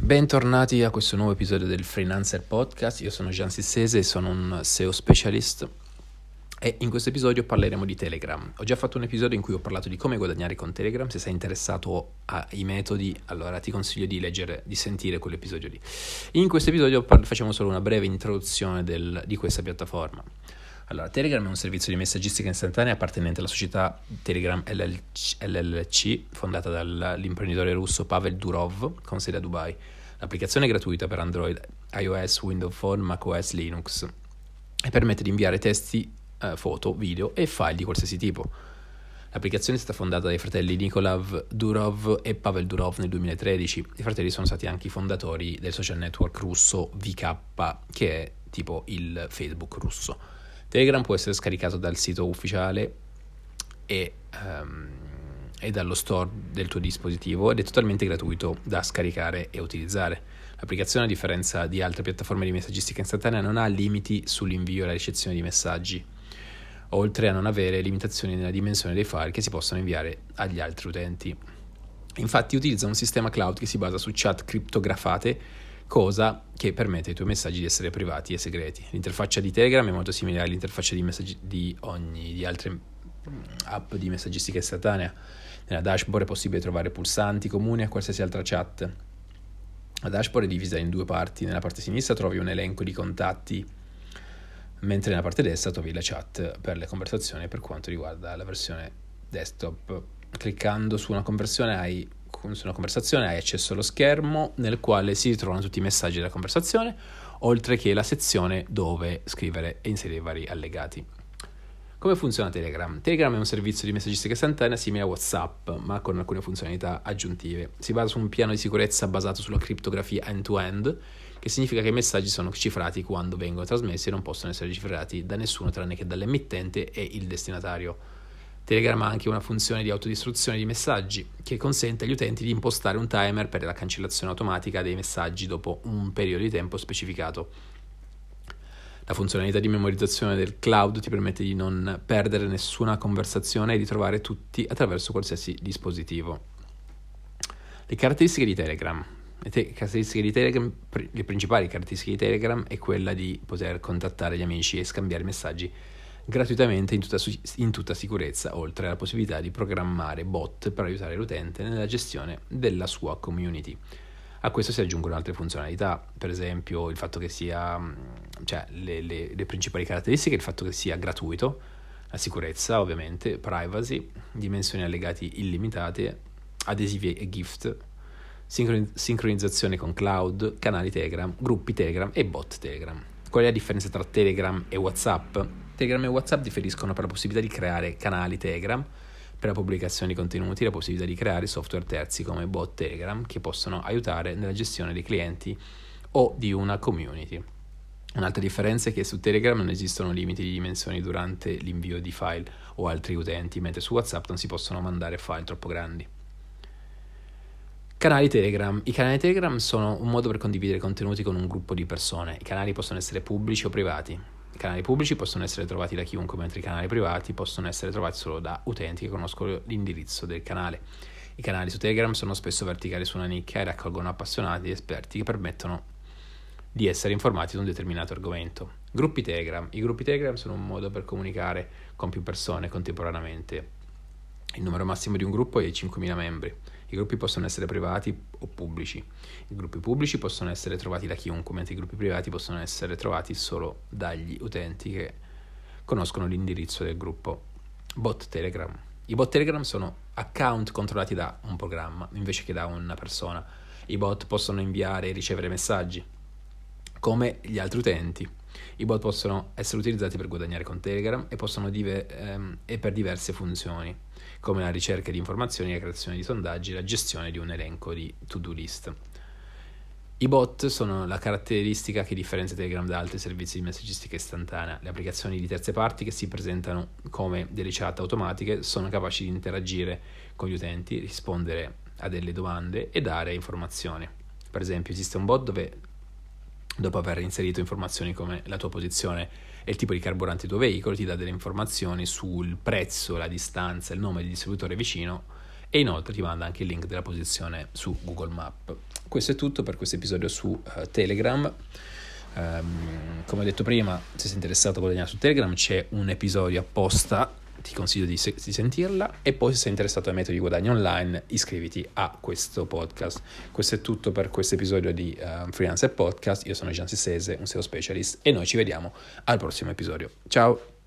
Bentornati a questo nuovo episodio del Freelancer Podcast. Io sono Gian Sissese e sono un SEO specialist e in questo episodio parleremo di Telegram. Ho già fatto un episodio in cui ho parlato di come guadagnare con Telegram. Se sei interessato ai metodi, allora ti consiglio di leggere, di sentire quell'episodio lì. In questo episodio facciamo solo una breve introduzione del, di questa piattaforma. Allora, Telegram è un servizio di messaggistica istantanea appartenente alla società Telegram LLC, fondata dall'imprenditore russo Pavel Durov con sede a Dubai. L'applicazione è gratuita per Android, iOS, Windows Phone, macOS, Linux e permette di inviare testi, eh, foto, video e file di qualsiasi tipo. L'applicazione è stata fondata dai fratelli Nikolav Durov e Pavel Durov nel 2013. I fratelli sono stati anche i fondatori del social network russo VK, che è tipo il Facebook russo. Telegram può essere scaricato dal sito ufficiale e, um, e, dallo store del tuo dispositivo ed è totalmente gratuito da scaricare e utilizzare. L'applicazione, a differenza di altre piattaforme di messaggistica istantanea, non ha limiti sull'invio e la ricezione di messaggi, oltre a non avere limitazioni nella dimensione dei file che si possono inviare agli altri utenti. Infatti utilizza un sistema cloud che si basa su chat criptografate cosa che permette ai tuoi messaggi di essere privati e segreti. L'interfaccia di Telegram è molto simile all'interfaccia di, messaggi, di ogni di altre mm, app di messaggistica istantanea. Nella dashboard è possibile trovare pulsanti comuni a qualsiasi altra chat. La dashboard è divisa in due parti. Nella parte sinistra trovi un elenco di contatti, mentre nella parte destra trovi la chat per le conversazioni per quanto riguarda la versione desktop. Cliccando su una conversione hai una conversazione hai accesso allo schermo nel quale si ritrovano tutti i messaggi della conversazione, oltre che la sezione dove scrivere e inserire vari allegati. Come funziona Telegram? Telegram è un servizio di messaggistica istantanea simile a WhatsApp, ma con alcune funzionalità aggiuntive. Si basa su un piano di sicurezza basato sulla criptografia end-to-end, che significa che i messaggi sono cifrati quando vengono trasmessi e non possono essere cifrati da nessuno tranne che dall'emittente e il destinatario. Telegram ha anche una funzione di autodistruzione di messaggi che consente agli utenti di impostare un timer per la cancellazione automatica dei messaggi dopo un periodo di tempo specificato. La funzionalità di memorizzazione del cloud ti permette di non perdere nessuna conversazione e di trovare tutti attraverso qualsiasi dispositivo. Le caratteristiche di Telegram. Le, te- caratteristiche di Telegram, le principali caratteristiche di Telegram è quella di poter contattare gli amici e scambiare messaggi gratuitamente in tutta, in tutta, sicurezza, oltre alla possibilità di programmare bot per aiutare l'utente nella gestione della sua community. A questo si aggiungono altre funzionalità, per esempio il fatto che sia, mm, cioè le, le, le principali caratteristiche, il fatto che sia gratuito, la sicurezza ovviamente, privacy, dimensioni allegati illimitate, adesivi e gift, sincronizzazione con cloud, canali Telegram, gruppi Telegram e bot Telegram. Qual è la differenza tra Telegram e WhatsApp? Telegram e WhatsApp differiscono per la possibilità di creare canali Telegram per la pubblicazione di contenuti, la possibilità di creare software terzi come bot Telegram che possono aiutare nella gestione dei clienti o di una community. Un'altra differenza è che su Telegram non esistono limiti di dimensioni durante l'invio di file o altri utenti, mentre su WhatsApp non si possono mandare file troppo grandi. Canali Telegram. I canali Telegram sono un modo per condividere contenuti con un gruppo di persone. I canali possono essere pubblici o privati. Canali pubblici possono essere trovati da chiunque, mentre i canali privati possono essere trovati solo da utenti che conoscono l'indirizzo del canale. I canali su Telegram sono spesso verticali su una nicchia e raccolgono appassionati e esperti che permettono di essere informati su un determinato argomento. Gruppi Telegram. I gruppi Telegram sono un modo per comunicare con più persone contemporaneamente. Il numero massimo di un gruppo è di 5.000 membri. I gruppi possono essere privati o pubblici. I gruppi pubblici possono essere trovati da chiunque, mentre i gruppi privati possono essere trovati solo dagli utenti che conoscono l'indirizzo del gruppo. Bot Telegram. I bot Telegram sono account controllati da un programma invece che da una persona. I bot possono inviare e ricevere messaggi come gli altri utenti. I bot possono essere utilizzati per guadagnare con Telegram e, dive, ehm, e per diverse funzioni come la ricerca di informazioni, la creazione di sondaggi, la gestione di un elenco di to-do list. I bot sono la caratteristica che differenzia Telegram da altri servizi di messaggistica istantanea. Le applicazioni di terze parti che si presentano come delle chat automatiche sono capaci di interagire con gli utenti, rispondere a delle domande e dare informazioni. Per esempio, esiste un bot dove dopo aver inserito informazioni come la tua posizione e il tipo di carburante del tuo veicolo, ti dà delle informazioni sul prezzo, la distanza, il nome del distributore vicino e inoltre ti manda anche il link della posizione su Google Map. questo è tutto per questo episodio su uh, Telegram. Um, come ho detto prima, se sei interessato a guadagnare su Telegram, c'è un episodio apposta ti consiglio di, se- di, sentirla e poi se sei interessato ai metodi di guadagno online iscriviti a questo podcast. Questo è tutto per questo episodio di uh, Freelancer Podcast, io sono Gian Sese, un SEO specialist e noi ci vediamo al prossimo episodio. Ciao!